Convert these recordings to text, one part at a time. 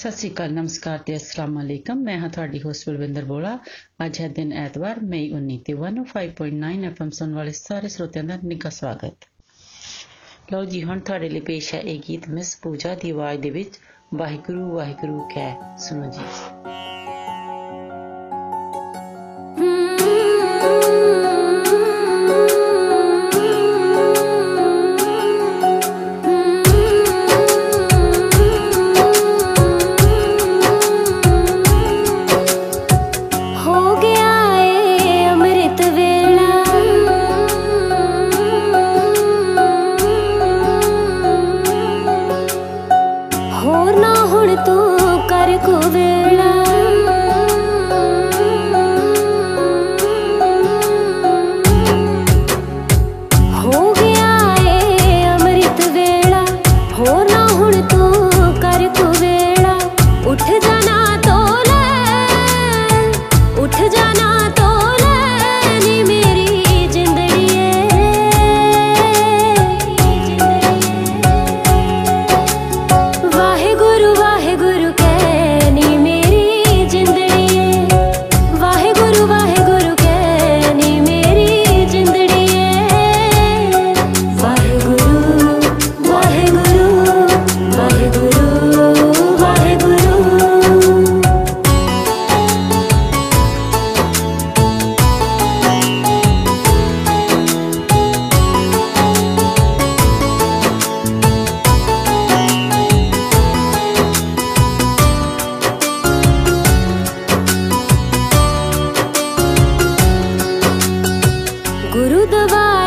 ਸਤਿ ਸ਼੍ਰੀ ਅਕਾਲ, ਨਮਸਕਾਰ ਤੇ ਅਸਲਾਮ ਅਲੈਕਮ। ਮੈਂ ਹਾਂ ਤੁਹਾਡੀ ਹੋਸਟ ਬਲਵਿੰਦਰ ਬੋਲਾ। ਅੱਜ ਹੈ ਦਿਨ ਐਤਵਾਰ, ਮਈ 19 ਤੇ 105.9 ਐਫਐਮ ਸੁਣ ਵਾਲੇ ਸਾਰੇ ਸਰੋਤਿਆਂ ਦਾ ਨਿੱਘਾ ਸਵਾਗਤ। ਲਓ ਜੀ, ਹੁਣ ਤੁਹਾਡੇ ਲਈ ਪੇਸ਼ ਹੈ ਇਹ ਗੀਤ, ਮਿਸ ਪੂਜਾ ਦੀ ਆਵਾਜ਼ ਦੇ ਵਿੱਚ, ਵਾਹਿਗੁਰੂ ਵਾਹਿਗੁਰੂ ਕਹਿ ਸੁਣੋ ਜੀ। गुरुद्वार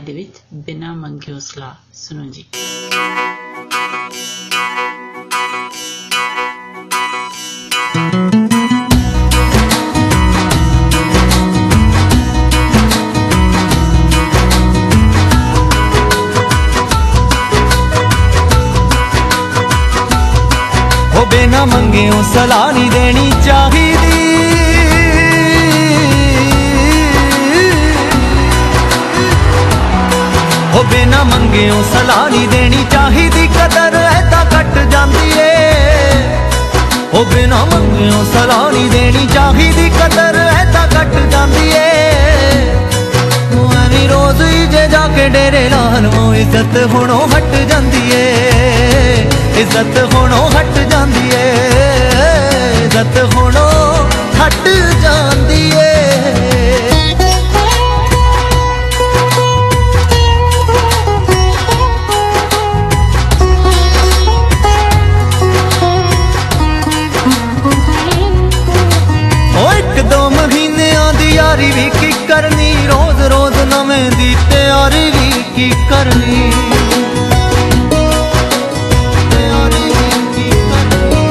ਦੀ ਆਵਾਜ਼ ਦੇ ਵਿੱਚ ਬਿਨਾ ਮੰਗਿਓ ਸਲਾਹ ਸੁਣੋ ਜੀ ਉਹ ਬਿਨਾ ਮੰਗਿਓ ਸਲਾਹ ਨਹੀਂ ਦੇਣੀ ਉਹ ਬਿਨਾ ਮੰਗਿਓ ਸਲਾਹ ਨਹੀਂ ਦੇਣੀ, ਚਾਹੀਦੀ ਕਦਰ ਐਦਾਂ ਕੱਟ ਜਾਂਦੀ ਏ। ਉਹ ਬਿਨਾ ਮੰਗਿਓ ਸਲਾਹ ਨਹੀਂ ਦੇਣੀ, ਚਾਹੀਦੀ ਕਦਰ ਐਦਾਂ ਕੱਟ ਜਾਂਦੀ ਏ। ਉਹ ਐਵੇਂ ਰੋਜ਼ ਹੀ ਜੇ ਜਾ ਕੇ ਡੇਰੇ ਲਾਲਵੋ ਇੱਜ਼ਤ ਹੁਣੋਂ ਹਟ ਜਾਂਦੀ ਏ। ਇੱਜ਼ਤ ਹੁਣੋਂ ਹਟ ਜਾਂਦੀ ਏ। ਇੱਜ਼ਤ ਹੁਣੋਂ ਹਟ ਜਾਂਦੀ ਕੀ ਕਰਨੀ? ਤਿਆਰੀ ਵੀ ਕੀ ਕਰਨੀ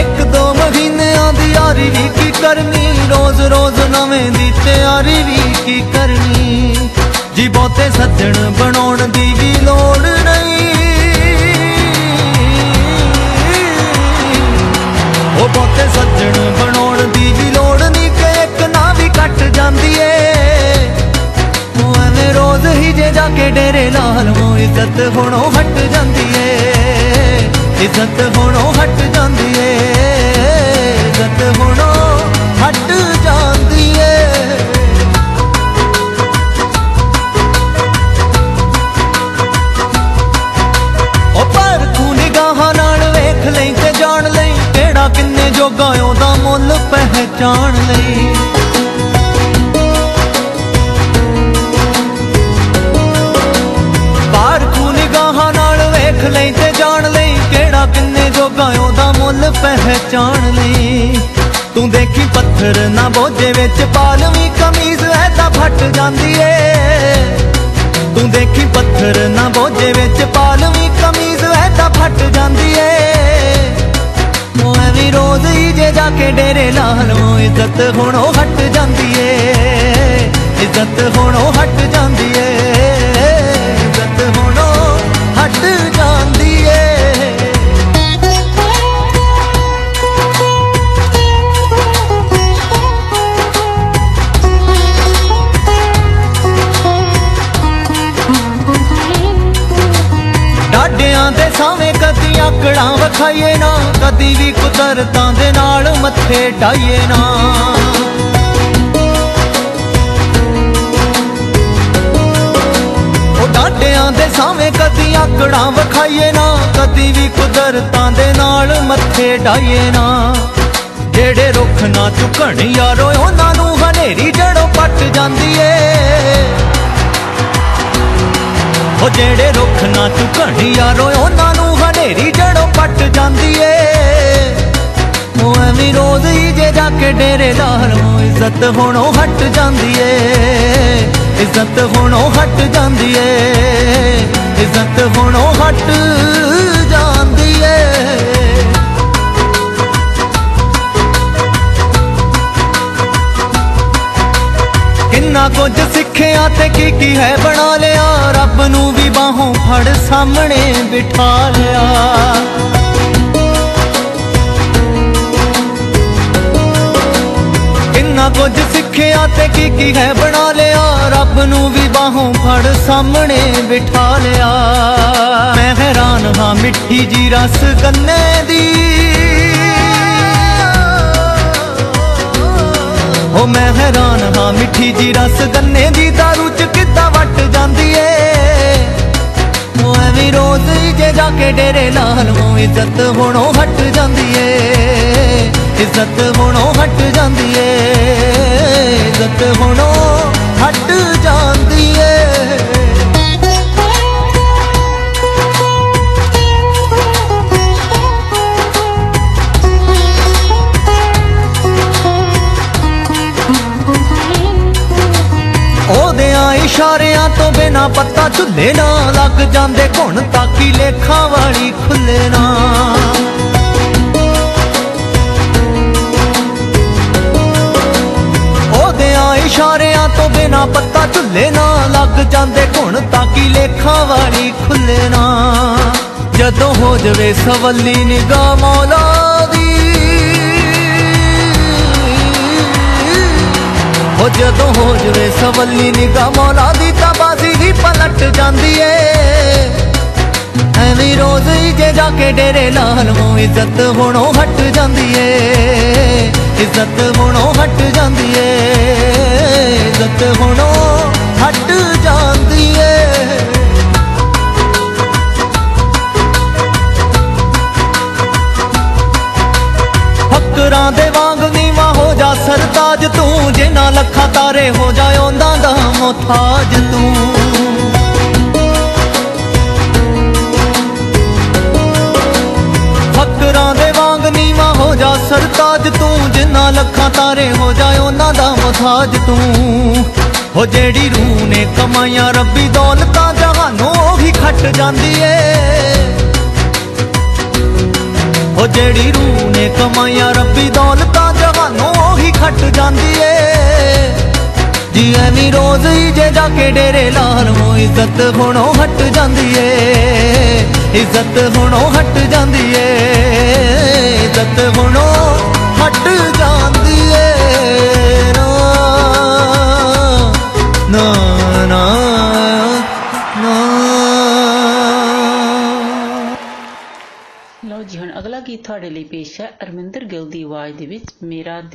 ਇੱਕ ਦੋ ਮਹੀਨਿਆਂ ਦੀ ਯਾਰੀ ਵੀ ਕੀ ਕਰਨੀ? ਰੋਜ਼ ਰੋਜ਼ ਨਵੇਂ ਦੀ ਤਿਆਰੀ ਵੀ ਕੀ ਕਰਨੀ? ਜੀ ਬਹੁਤੇ ਸੱਜਣ ਬਣਾਉਣ ਦੀ ਵੀ ਲੋੜ ਨਹੀਂ। ਉਹ ਬਹੁਤੇ ਸੱਜਣ ਬਣਾਉਣ ਦੀ ਵੀ ਲੋੜ ਨਹੀਂ ਕਿ ਇੱਕ ਨਾ ਵੀ ਕੱਟ ਜਾਂਦੀ ਏ। ਉਹ ਐਵੇਂ ਰੋਜ਼ ਹੀ ਜੇ ਜਾ ਕੇ ਡੇਰੇ ਲਾ ਲਵੋ ਇੱਜ਼ਤ ਹੁਣੋਂ ਹਟ ਜਾਂਦੀ ਏ। ਇੱਜ਼ਤ ਹੁਣੋਂ ਹਟ ਜਾਂਦੀ ਏ। ਦੇਖੀ ਪੱਥਰ ਨਾ ਬੋਝੇ ਵਿੱਚ ਪਾਲਵੀਂ ਕਮੀਜ਼ ਐ ਤਾਂ ਫਟ ਜਾਂਦੀ ਏ। ਤੂੰ ਦੇਖੀ ਪੱਥਰ ਨਾ ਬੋਝੇ ਵਿੱਚ ਪਾਲਵੀਂ ਕਮੀਜ਼ ਐ ਤਾਂ ਫਟ ਜਾਂਦੀ ਏ। ਉਹ ਐਵੇਂ ਰੋਜ਼ ਹੀ ਜੇ ਜਾ ਕੇ ਡੇਰੇ ਲਾ ਲਵੋ, ਇੱਜ਼ਤ ਹੁਣੋਂ ਹਟ ਜਾਂਦੀ ਏ। ਇੱਜ਼ਤ ਹੁਣੋਂ ਹਟ ਜਾਂਦੀ ਏ। ਆਕੜਾਂ ਵਿਖਾਈਏ ਨਾ, ਕਦੀ ਵੀ ਕੁਦਰਤਾਂ ਦੇ ਨਾਲ ਮੱਥੇ ਢਾਈਏ ਨਾ। ਉਹ ਡਾਡਿਆਂ ਦੇ ਸਾਵੇਂ ਕਦੀ ਆਕੜਾਂ ਵਿਖਾਈਏ ਨਾ, ਕਦੀ ਵੀ ਕੁਦਰਤਾਂ ਦੇ ਨਾਲ ਮੱਥੇ ਢਾਈਏ ਨਾ। ਜਿਹੜੇ ਰੁੱਖ ਨਾ ਝੁਕਣ ਯਾਰੋ, ਉਹਨਾਂ ਨੂੰ ਹਨੇਰੀ ਜੜੋਂ ਪੱਟ ਜਾਂਦੀ ਏ। ਉਹ ਜਿਹੜੇ ਰੁੱਖ ਨਾ ਝੁਕਣ ਯਾਰੋ, ਉਹਨਾਂ ਨੂੰ ਹਨੇਰੀ ਜੜੋਂ ਪੱਟ ਜਾਂਦੀ ਏ। ਉਹ ਐਵੇਂ ਰੋਜ਼ ਹੀ ਜੇ ਜਾ ਕੇ ਡੇਰੇ ਲਾਲੋਂ ਇੱਜ਼ਤ ਹੁਣੋਂ ਹਟ ਜਾਂਦੀ ਏ। ਇੱਜ਼ਤ ਹੁਣੋਂ ਹਟ ਜਾਂਦੀ ਏ। ਇੱਜ਼ਤ ਹੁਣੋਂ ਹਟ ਜਾਂਦੀ ਏ। ਕਿੰਨਾ ਕੁਝ ਸਿੱਖਿਆ ਤੇ ਕੀ ਕੀ ਹੈ ਬਣਾ ਲਿਆ। ਰੱਬ ਨੂੰ ਵੀ ਬਾਹੋਂ ਫੜ ਸਾਹਮਣੇ ਬਿਠਾ ਲਿਆ। ਕਿੰਨਾ ਕੁਝ ਸਿੱਖਿਆ ਤੇ ਕੀ ਕੀ ਹੈ ਬਣਾ ਲਿਆ। ਰੱਬ ਨੂੰ ਵੀ ਬਾਹੋਂ ਫੜ ਸਾਹਮਣੇ ਬਿਠਾ ਲਿਆ। ਮੈਂ ਹੈਰਾਨ ਹਾਂ ਮਿੱਠੀ ਜੀ ਰਸ ਗੰਨੇ ਦੀ। ਹੋ ਮੈਂ ਹੈਰਾਨ ਹਾਂ, ਮਿੱਠੀ ਜੀ ਰਸ ਗੰਨੇ ਦੀ ਦਾਰੂ ਚ ਕਿੱਦਾਂ ਵੱਟ ਜਾਂਦੀ ਏ? ਉਹ ਐਵੇਂ ਰੋਜ਼ ਹੀ ਜੇ ਜਾ ਕੇ ਡੇਰੇ ਲਾ ਲਵੋ ਇੱਜ਼ਤ ਹੁਣੋਂ ਹਟ ਜਾਂਦੀ ਏ। ਇੱਜ਼ਤ ਹੁਣੋਂ ਹਟ ਜਾਂਦੀ ਏ। ਇੱਜ਼ਤ ਹੁਣੋਂ ਹਟ ਜਾਂਦੀ ਏ। ਇਸ਼ਾਰਿਆਂ ਤੋਂ ਬਿਨਾ ਪੱਤਾ ਝੁੱਲੇ ਨਾ ਲੱਗ ਜਾਂਦੇ ਘੁਣ ਤਾਕੀ ਲੇਖਾਂ ਵਾਲੀ ਖੁੱਲੇ ਨਾ। ਉਹਦਿਆਂ ਇਸ਼ਾਰਿਆਂ ਤੋਂ ਬਿਨਾ ਪੱਤਾ ਝੁੱਲੇ ਨਾ ਲੱਗ ਜਾਂਦੇ ਘੁਣ ਤਾਕੀ ਲੇਖਾਂ ਵਾਲੀ ਖੁੱਲੇ ਨਾ। ਜਦੋਂ ਹੋ ਜਵੇ ਸਵੱਲੀ ਨਿਗਾਹ ਮੌਲਾ ਹੋ ਜਦੋਂ ਹੋ ਜਵੇ ਸਵੱਲੀ ਨਿਗਾਹ ਮੌਲਾ ਦੀ ਤਾਂ ਬਾਜ਼ੀ ਹੀ ਪਲਟ ਜਾਂਦੀ ਏ। ਐਵੇਂ ਰੋਜ਼ ਹੀ ਜੇ ਜਾ ਕੇ ਡੇਰੇ ਲਾਲ ਮੋ ਇੱਜ਼ਤ ਹੁਣੋਂ ਹਟ ਜਾਂਦੀ ਏ। ਇੱਜ਼ਤ ਹੁਣੋਂ ਹਟ ਜਾਂਦੀ ਏ। ਇੱਜ਼ਤ ਹੁਣੋਂ ਹਟ ਜਾਂਦੀ ਲੱਖਾਂ ਤਾਰੇ ਹੋ ਜਾ ਉਹਨਾਂ ਦਾ ਮੁਹਤਾਜ ਤੂੰ। ਫਕਰਾਂ ਦੇ ਵਾਂਗ ਨੀਵਾ ਹੋ ਜਾ ਸਰਤਾਜ ਤੂੰ ਜਿਨ੍ਹਾਂ ਲੱਖਾਂ ਤਾਰੇ ਹੋ ਜਾ ਉਹਨਾਂ ਦਾ ਮੁਹਤਾਜ ਤੂੰ। ਹੋ ਜਿਹੜੀ ਰੂਹ ਨੇ ਕਮਾਈਆਂ ਰੱਬੀ ਦੌਲਤਾਂ, ਜਹਾਨੋਂ ਉਹੀ ਖੱਟ ਜਾਂਦੀ ਏ। ਉਹ ਜਿਹੜੀ ਰੂਹ ਨੇ ਕਮਾਈਆਂ ਰੱਬੀ ਦੌਲਤਾਂ, ਜਹਾਨੋਂ ਉਹੀ ਖੱਟ ਜਾਂਦੀ ਏ। ਜੀ ਐਵੇਂ ਰੋਜ਼ ਹੀ ਜੇ ਜਾ ਕੇ ਡੇਰੇ ਲਾਲ ਮੋ ਇੱਜ਼ਤ ਹੁਣੋਂ ਹਟ ਜਾਂਦੀ ਏ। ਇੱਜ਼ਤ ਹੁਣੋਂ ਹਟ ਜਾਂਦੀ ਏ। ਇੱਜ਼ਤ ਹੁਣੋਂ ਹਟ ਜਾਂਦੀ ਏ। ਨਾ ਨਾ ਨਾ ਨਾ। ਲਓ ਜੀ, ਹੁਣ ਅਗਲਾ ਗੀਤ ਤੁਹਾਡੇ ਲਈ ਪੇਸ਼ ਹੈ ਅਰਮਿੰਦਰ ਗਿੱਲ ਦੀ ਆਵਾਜ਼ ਦੇ ਵਿੱਚ, ਮੇਰਾ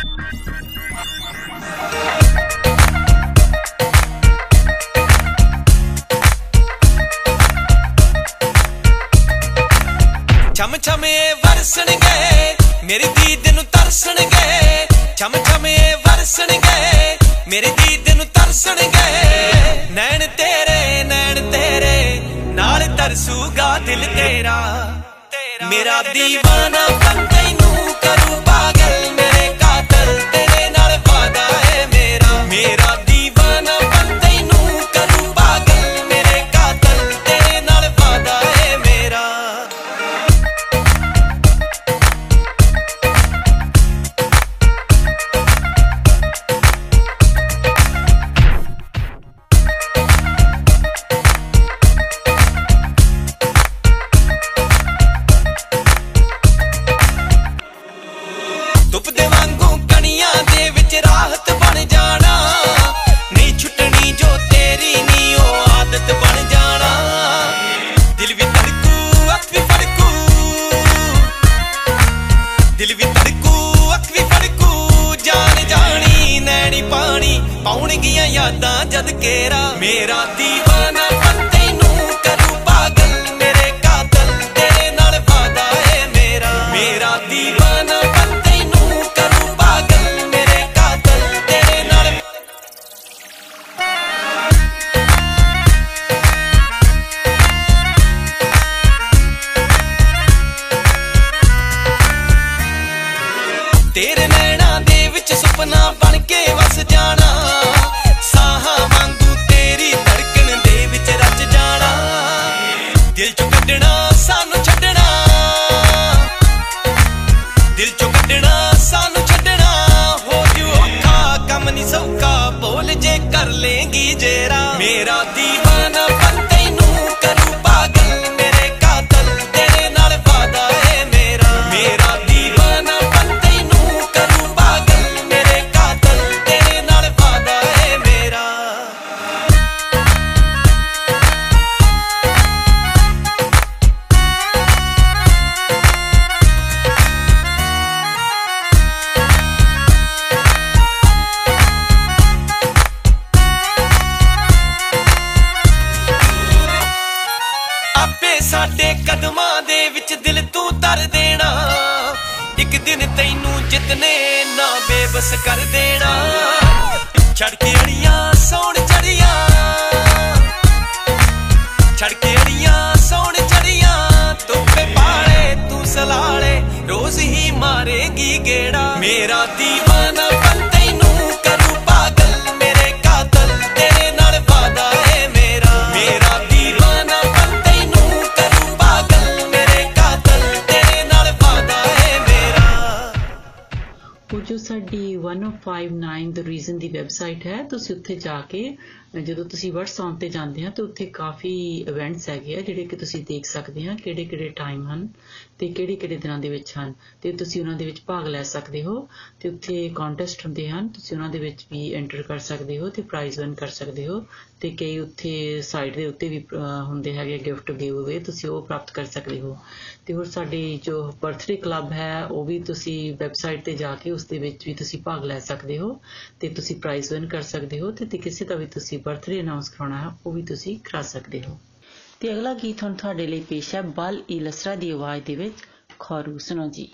ਛਮ ਛਮ ਇਹ ਵਰਸਣਗੇ, ਮੇਰੀ ਦੀਦ ਨੂੰ ਤਰਸਣਗੇ। ਛਮ ਛਮ ਇਹ ਵਰਸਣਗੇ, ਮੇਰੀ ਦੀਦ ਨੂੰ ਤਰਸਣਗੇ। ਨੈਣ ਤੇਰੇ ਨੈਣ ਤੇਰੇ, ਨਾਲ ਤਰਸੂਗਾ ਦਿਲ ਤੇਰਾ। ਮੇਰਾ ਦੀਵਾਨਾ ਬਣ ਤੈਨੂੰ ਕਰੂ ਤੁਸੀਂ ਉੱਥੇ ਜਾ ਕੇ, ਜਦੋਂ ਤੁਸੀਂ WhatsApp ਤੇ ਜਾਂਦੇ ਆ, ਤੇ ਉੱਥੇ ਕਾਫੀ ਇਵੈਂਟਸ ਹੈਗੇ ਆ ਜਿਹੜੇ ਕਿ ਤੁਸੀਂ ਦੇਖ ਸਕਦੇ ਆ ਕਿਹੜੇ ਕਿਹੜੇ ਟਾਈਮ ਹਨ ਤੇ ਕਿਹੜੇ ਕਿਹੜੇ ਦਿਨਾਂ ਦੇ ਵਿੱਚ ਹਨ? ਤੇ ਤੁਸੀਂ ਉਹਨਾਂ ਦੇ ਵਿੱਚ ਭਾਗ ਲੈ ਸਕਦੇ ਹੋ ਤੇ ਉੱਥੇ ਕੰਟੈਸਟ ਹੁੰਦੇ ਹਨ। ਤੁਸੀਂ ਉਹਨਾਂ ਦੇ ਵਿੱਚ ਵੀ ਐਂਟਰ ਕਰ ਸਕਦੇ ਹੋ ਤੇ ਪ੍ਰਾਈਜ਼ ਵਿਨ ਕਰ ਸਕਦੇ ਹੋ ਤੇ ਕਈ ਉੱਥੇ ਸਾਈਟ ਦੇ ਉੱਤੇ ਵੀ ਹੁੰਦੇ ਹੈਗੇ ਗਿਫਟ ਗਿਵ ਅਵੇ ਤੁਸੀਂ ਉਹ ਪ੍ਰਾਪਤ ਕਰ ਸਕਦੇ ਹੋ। ਤੇ ਹੋਰ ਸਾਡੀ ਜੋ ਬਰਥਡੇ ਕਲੱਬ ਹੈ, ਉਹ ਵੀ ਤੁਸੀਂ ਵੈਬਸਾਈਟ ਤੇ ਜਾ ਕੇ ਉਸ ਦੇ ਵਿੱਚ ਵੀ ਤੁਸੀਂ ਭਾਗ ਲੈ ਸਕਦੇ ਹੋ ਤੇ ਤੁਸੀਂ ਪ੍ਰਾਈਜ਼ ਵਿਨ ਕਰ ਸਕਦੇ ਹੋ ਤੇ ਕਿਸੇ ਦਾ ਵੀ ਤੁਸੀਂ ਬਰਥਡੇ ਅਨਾਉਂਸ ਕਰਾਉਣਾ ਹੈ, ਉਹ ਵੀ ਤੁਸੀਂ ਕਰਾ ਸਕਦੇ ਹੋ। ਤੇ ਅਗਲਾ ਗੀਤ ਹੁਣ ਤੁਹਾਡੇ ਲਈ ਪੇਸ਼ ਹੈ, ਬਲ ਇਲਸਰਾ ਦੀ ਆਵਾਜ਼ ਦੇ ਵਿੱਚ, ਖੌਰੂ ਸੁਣੋ ਜੀ।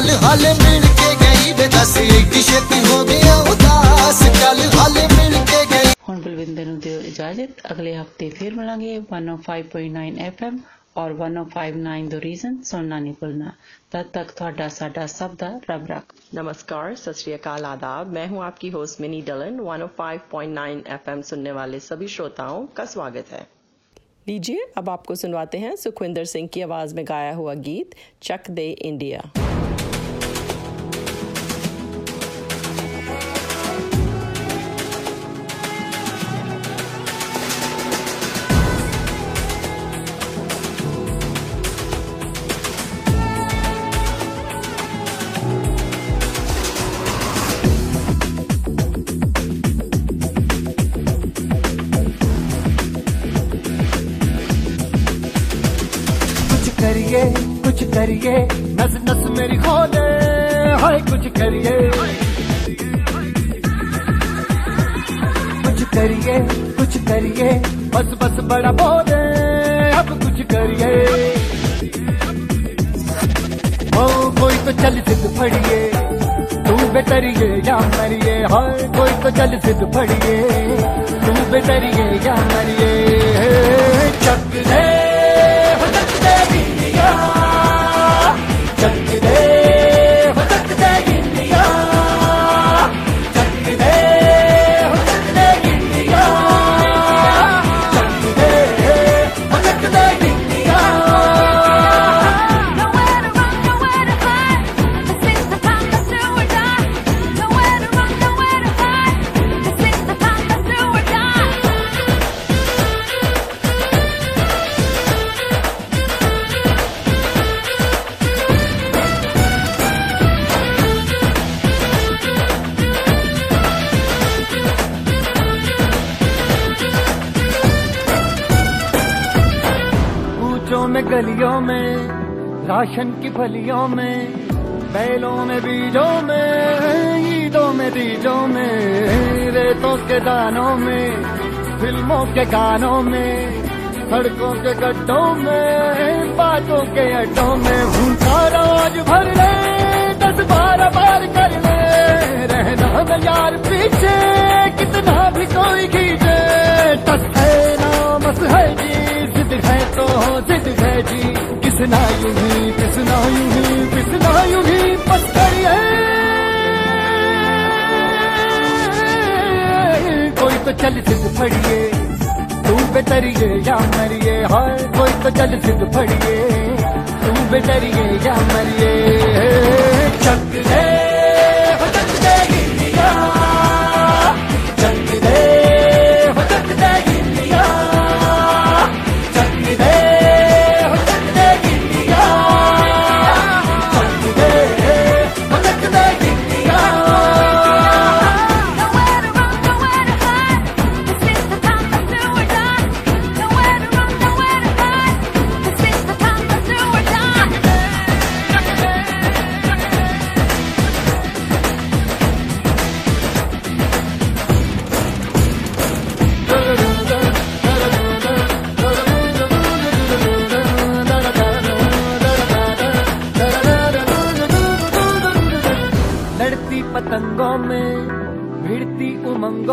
ਆਸ ਕੱਲ ਹਾਲੇ ਮਿਲ ਕੇ ਗਈ ਵੇ ਦੱਸ ਏਡੀ ਛੇਤੀ ਹੋ ਗਿਆ ਉਦਾਸ ਕੱਲ ਹਾਲੇ ਮਿਲ ਕੇ ਗਈ ਹੁਣ ਬਲਵਿੰਦਰ ਨੂੰ ਦਿਓ ਇਜਾਜ਼ਤ ਅਗਲੇ ਹਫਤੇ ਫਿਰ ਮਿਲਾਂਗੇ 105.9 FM ਔਰ 1059 ਦ ਰੀਜ਼ਨ ਸੁਣਨਾ ਨਹੀਂ ਭੁੱਲਣਾ तब तक ਤੁਹਾਡਾ ਸਾਡਾ ਸਭ ਦਾ ਰੱਬ ਰੱਖ नमस्कार सत श्रीकाल आदाब मैं हूं आपकी होस्ट मिनी डलन 105.9 एफएम सुनने वाले सभी श्रोताओं का स्वागत है लीजिए अब आपको सुनवाते हैं सुखविंदर सिंह की आवाज में गाया हुआ गीत चक दे इंडिया फलियों में, बैलों में, बीजों में, ईदों में बीजों में, रेतों के दानों में, फ़िल्मों के गानों में, सड़कों के गड्ढों में, बातों के अड्डों में भूखा राज भर ले, दस बारह बार कर ले, रहना न यार पीछे, कितना भी कोई खींचे, तस है है जी, जिद है तो जिद है जी। किसना यूँ ही पिसना यूँ। ही पिसना यूँ ही पत्थर कोई तो चल सिद्ध फड़िए, तू बेतरिए या मरिए, हाय, कोई तो चल सिद्ध फड़िए, तू बेतरिए या मरिए। चक हो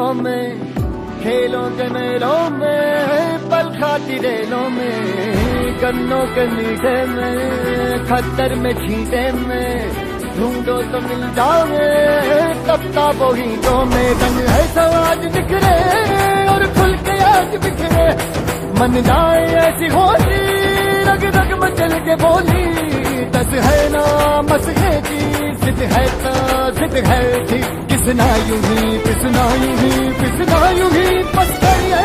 उमंगों में, खेलों के मेलों में, पल खाती रेलों में, गन्नों के मीठे में खतर में, छीटे में, ढूंढो तो मिल जाओगे तब वो हीटों में, रंग है समाज बिखरे और खुल के आज बिखरे। मन जाए ऐसी होली रग रग मचल के बोली, दस है ना मस है जी जिद है तो जिद है जी किसना यूँ ही पिसना यूँ ही पिसना यूँ ही करिए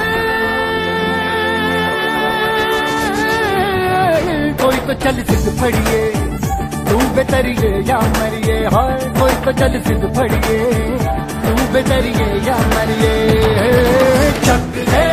कोई तो चल सिद्ध फड़िए, तू बेतरिए या मरिए, हाय, कोई तो चल सिद्ध फड़िए, तू बेतरिए या मरिए। चक हो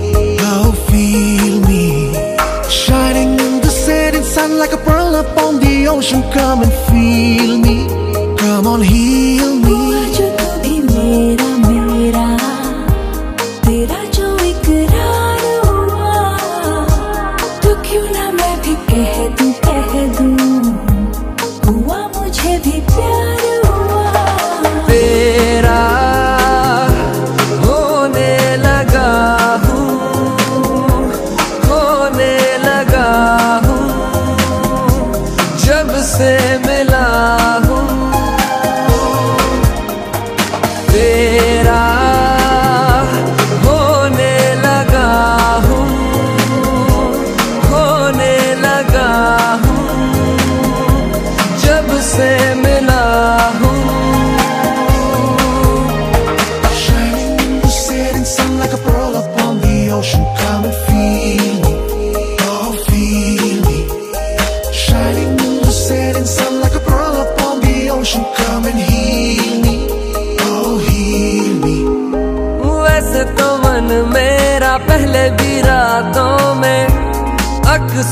Ocean. Come and feel me. Come on, heal मिला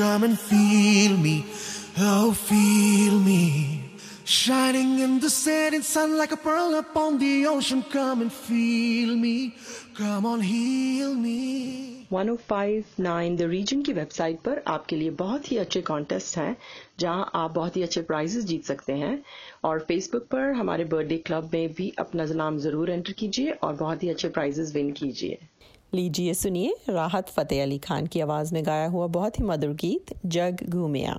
Come and feel me, oh feel me. Shining in the setting sun like a pearl upon the ocean. Come and feel me. Come on, heal me. 1059 the reason की website पर आपके लिए बहुत ही अच्छे contest हैं जहाँ आप बहुत ही अच्छे प्राइजेस जीत सकते हैं और फेसबुक पर हमारे बर्थडे क्लब में भी अपना नाम ज़रूर एंटर कीजिए और बहुत ही अच्छे प्राइजेस विन कीजिए लीजिए सुनिए राहत फतेह अली खान की आवाज़ में गाया हुआ बहुत ही मधुर गीत, जग घूमिया।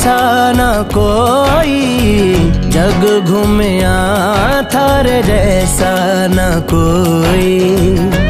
जैसा ना कोई। जग घूमया थार जैसा ना कोई।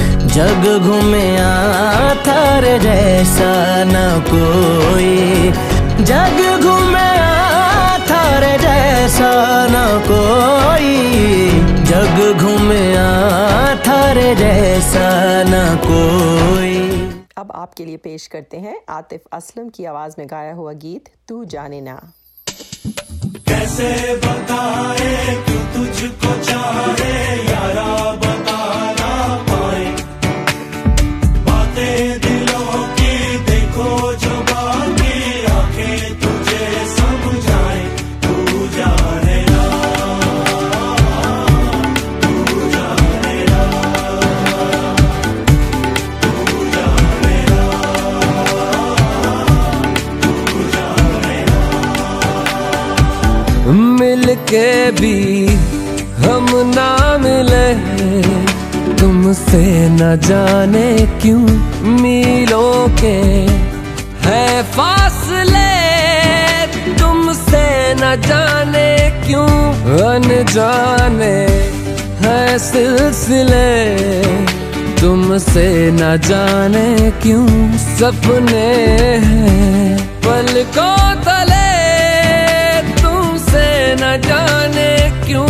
जग घूमे थारे जैसा न कोई। जग घूमे थारे जैसा न कोई। जग घूमे थारे जैसा न कोई। अब आपके लिए पेश करते हैं आतिफ असलम की आवाज़ में गाया हुआ गीत तू जाने ना। कैसे बताए क्यों तुझको चाहे यारा बता ना पाए। मिल के भी हम ना मिले। तुमसे न जाने क्यों मीलों के है फासले। तुमसे न जाने क्यों अनजाने है सिलसिले। तुमसे न जाने क्यों सपने हैं पलकों तले। तुमसे न जाने क्यों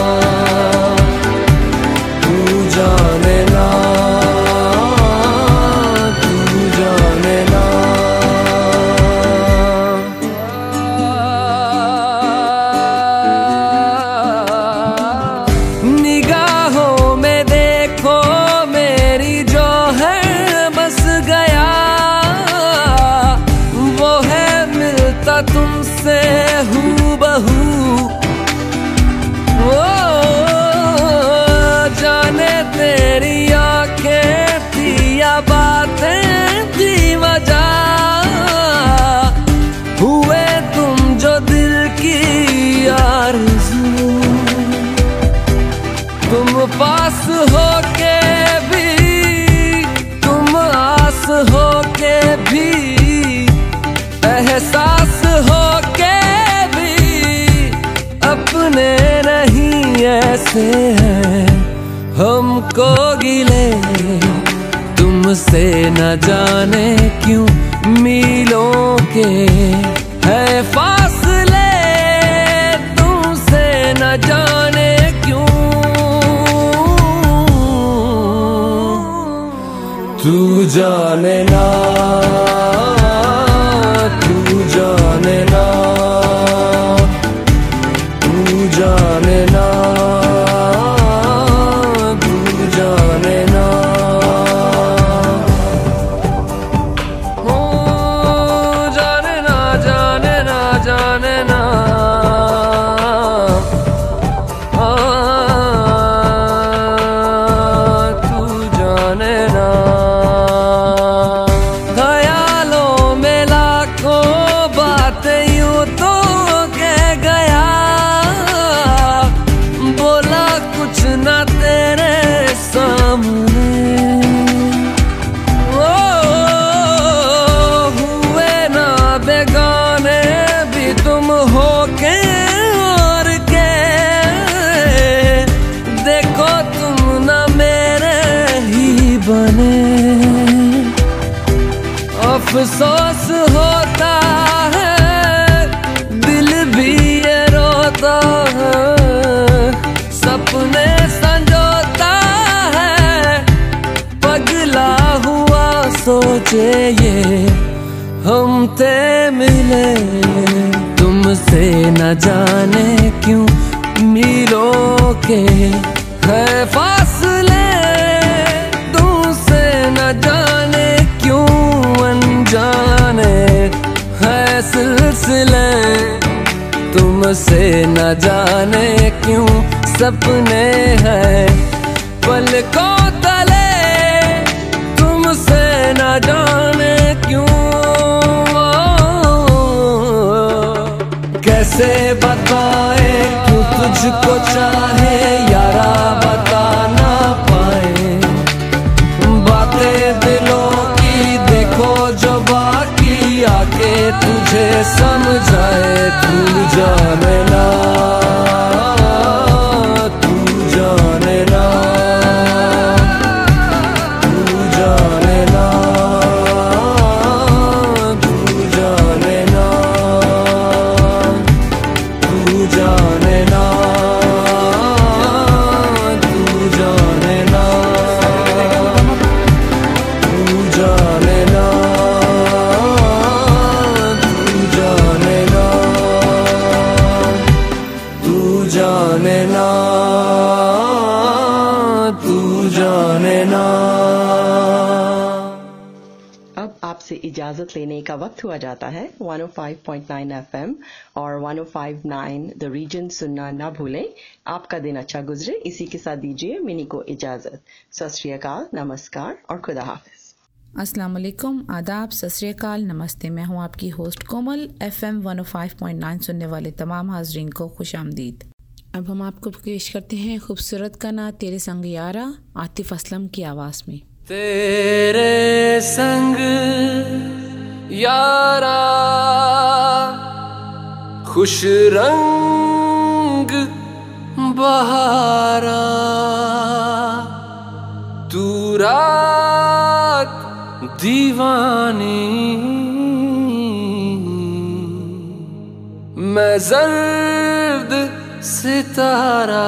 अपने नहीं ऐसे हैं। हमको गिले। तुमसे न जाने क्यों मीलों के है फासले। तुमसे न जाने क्यों। तू जाने ना। तुमसे न जाने क्यों मीलों के है फासले। तुमसे न जाने क्यों अनजाने है सिलसिले। तुमसे न जाने क्यों सपने हैं पलकों तुझको चाहे यारा बता ना पाए। बातें दिलों की देखो जो बाकी आके तुझे समझाए, तू जाने ना। का वक्त हुआ जाता है 105.9 एफएम और 105.9 द रीजन सुनना ना भूलें। आपका दिन अच्छा गुजरे। इसी के साथ दीजिए मिनी को इजाज़त। सत नमस्कार और खुदा हाफिज। अस्सलाम वालेकुम। आदाब सत नमस्ते। मैं हूँ आपकी होस्ट कोमल एफएम 105.9 सुनने वाले तमाम हाजरीन को खुश आमदीद। अब हम आपको पेश करते हैं खूबसूरत का ना तेरे संग यारा आतिफ असलम की आवाज़ में। तेरे संग यारा खुश रंग बहारा। तू रात दीवानी मैं जर्द सितारा।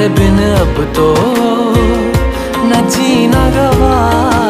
तेरे बिन अब तो न जीना गवारा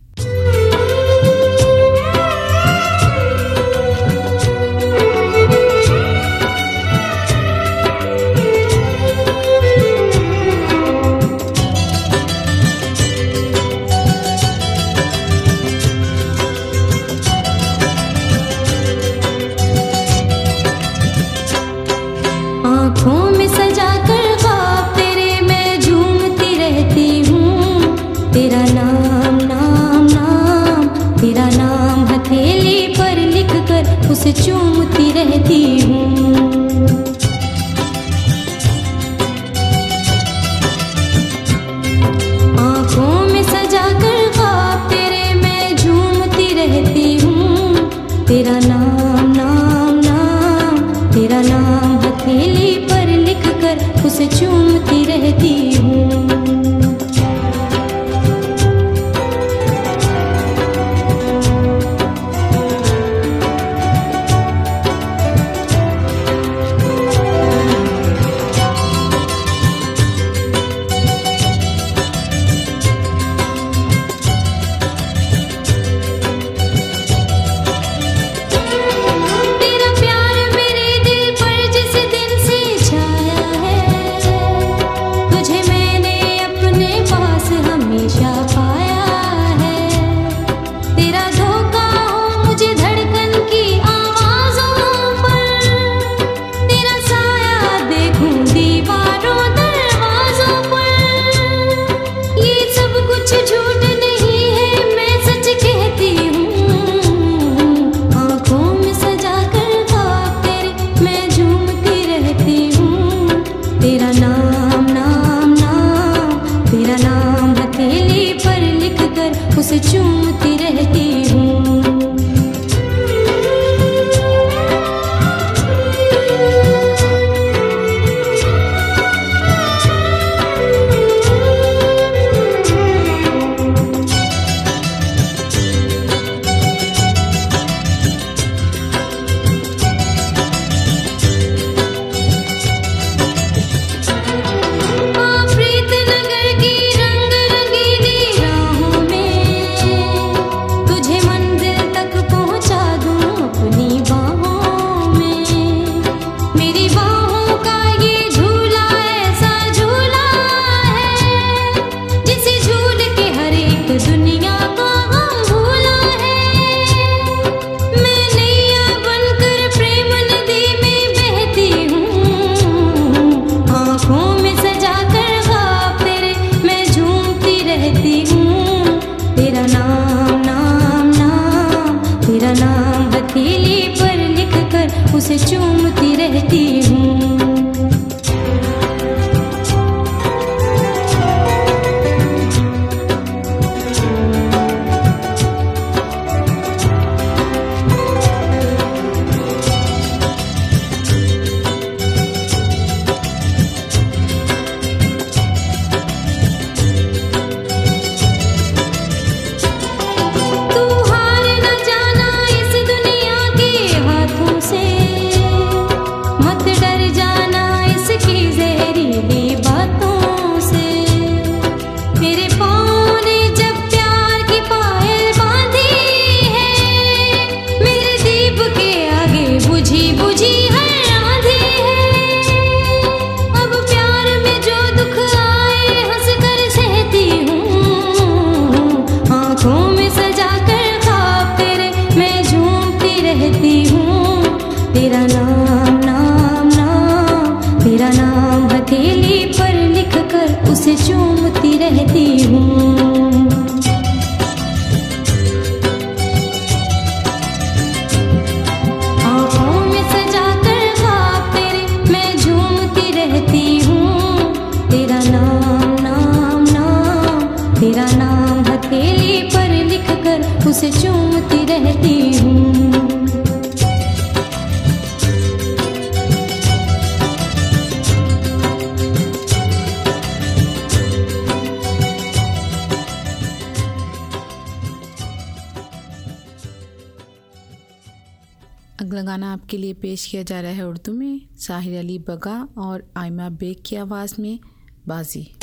दाग लगाना आपके लिए पेश किया जा रहा है उर्दू में। साहिर अली बगा और आयमा बेग की आवाज़ में बाजी।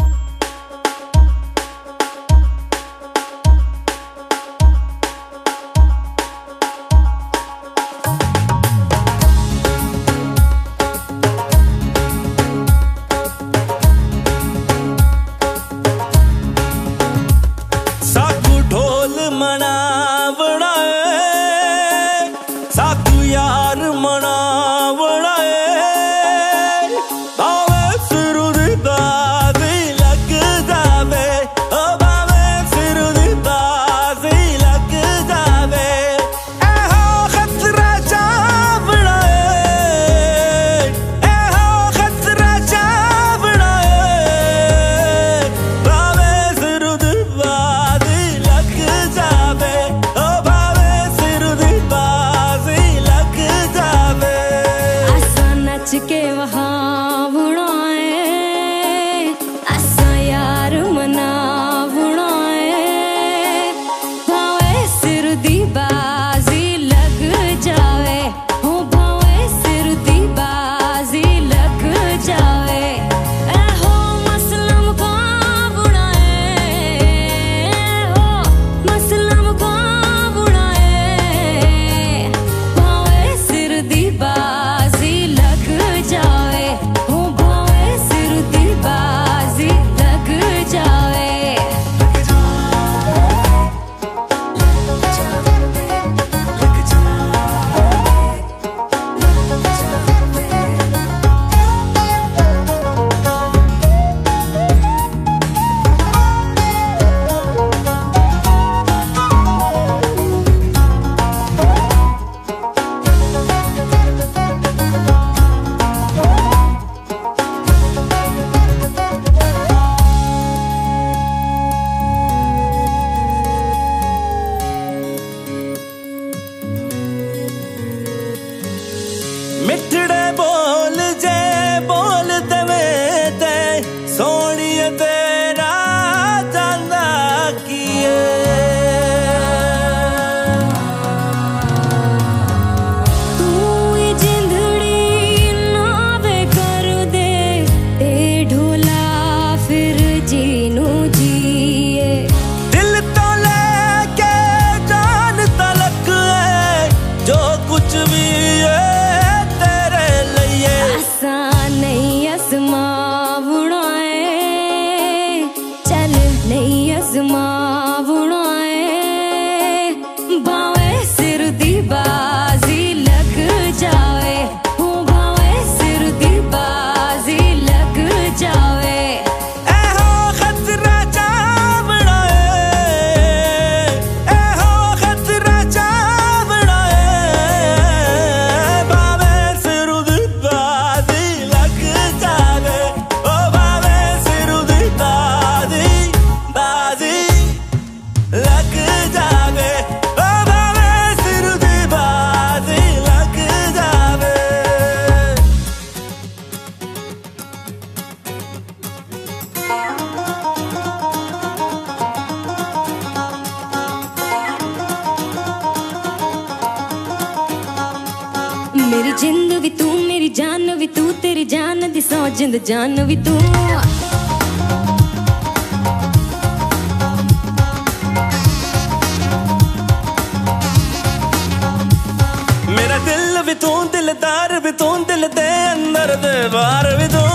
जिंद जान भी तू। मेरा दिल भी तू, दिलदार भी तू, दिल दे अंदर दे बार भी तू।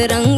रंग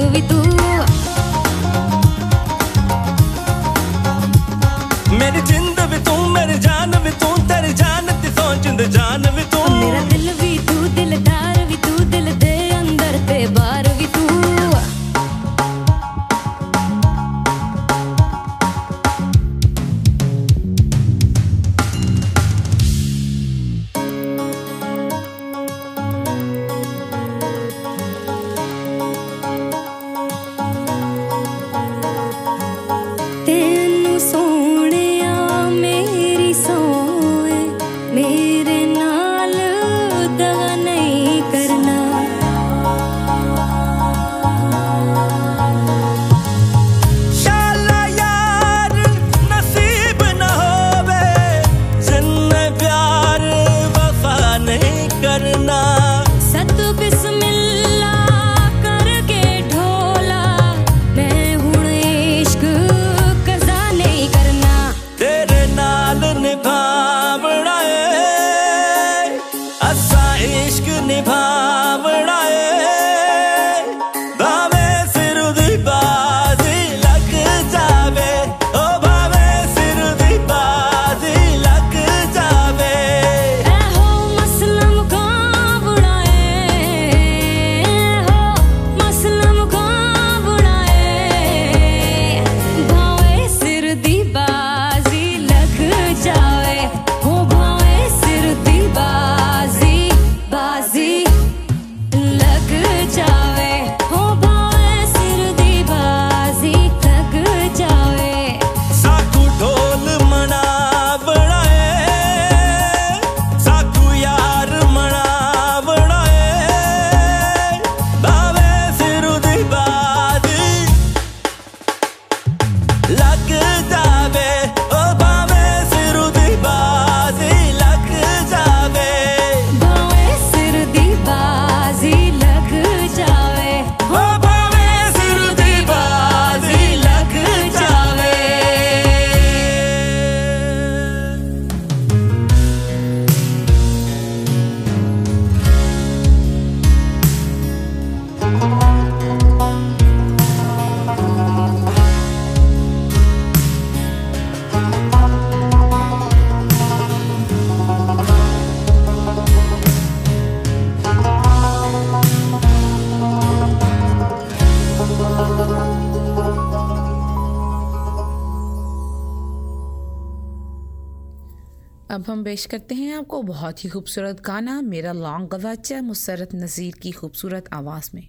पेश करते हैं आपको बहुत ही खूबसूरत गाना, मेरा लॉन्ग गवाचा, मुसरत नज़ीर की खूबसूरत आवाज़ में।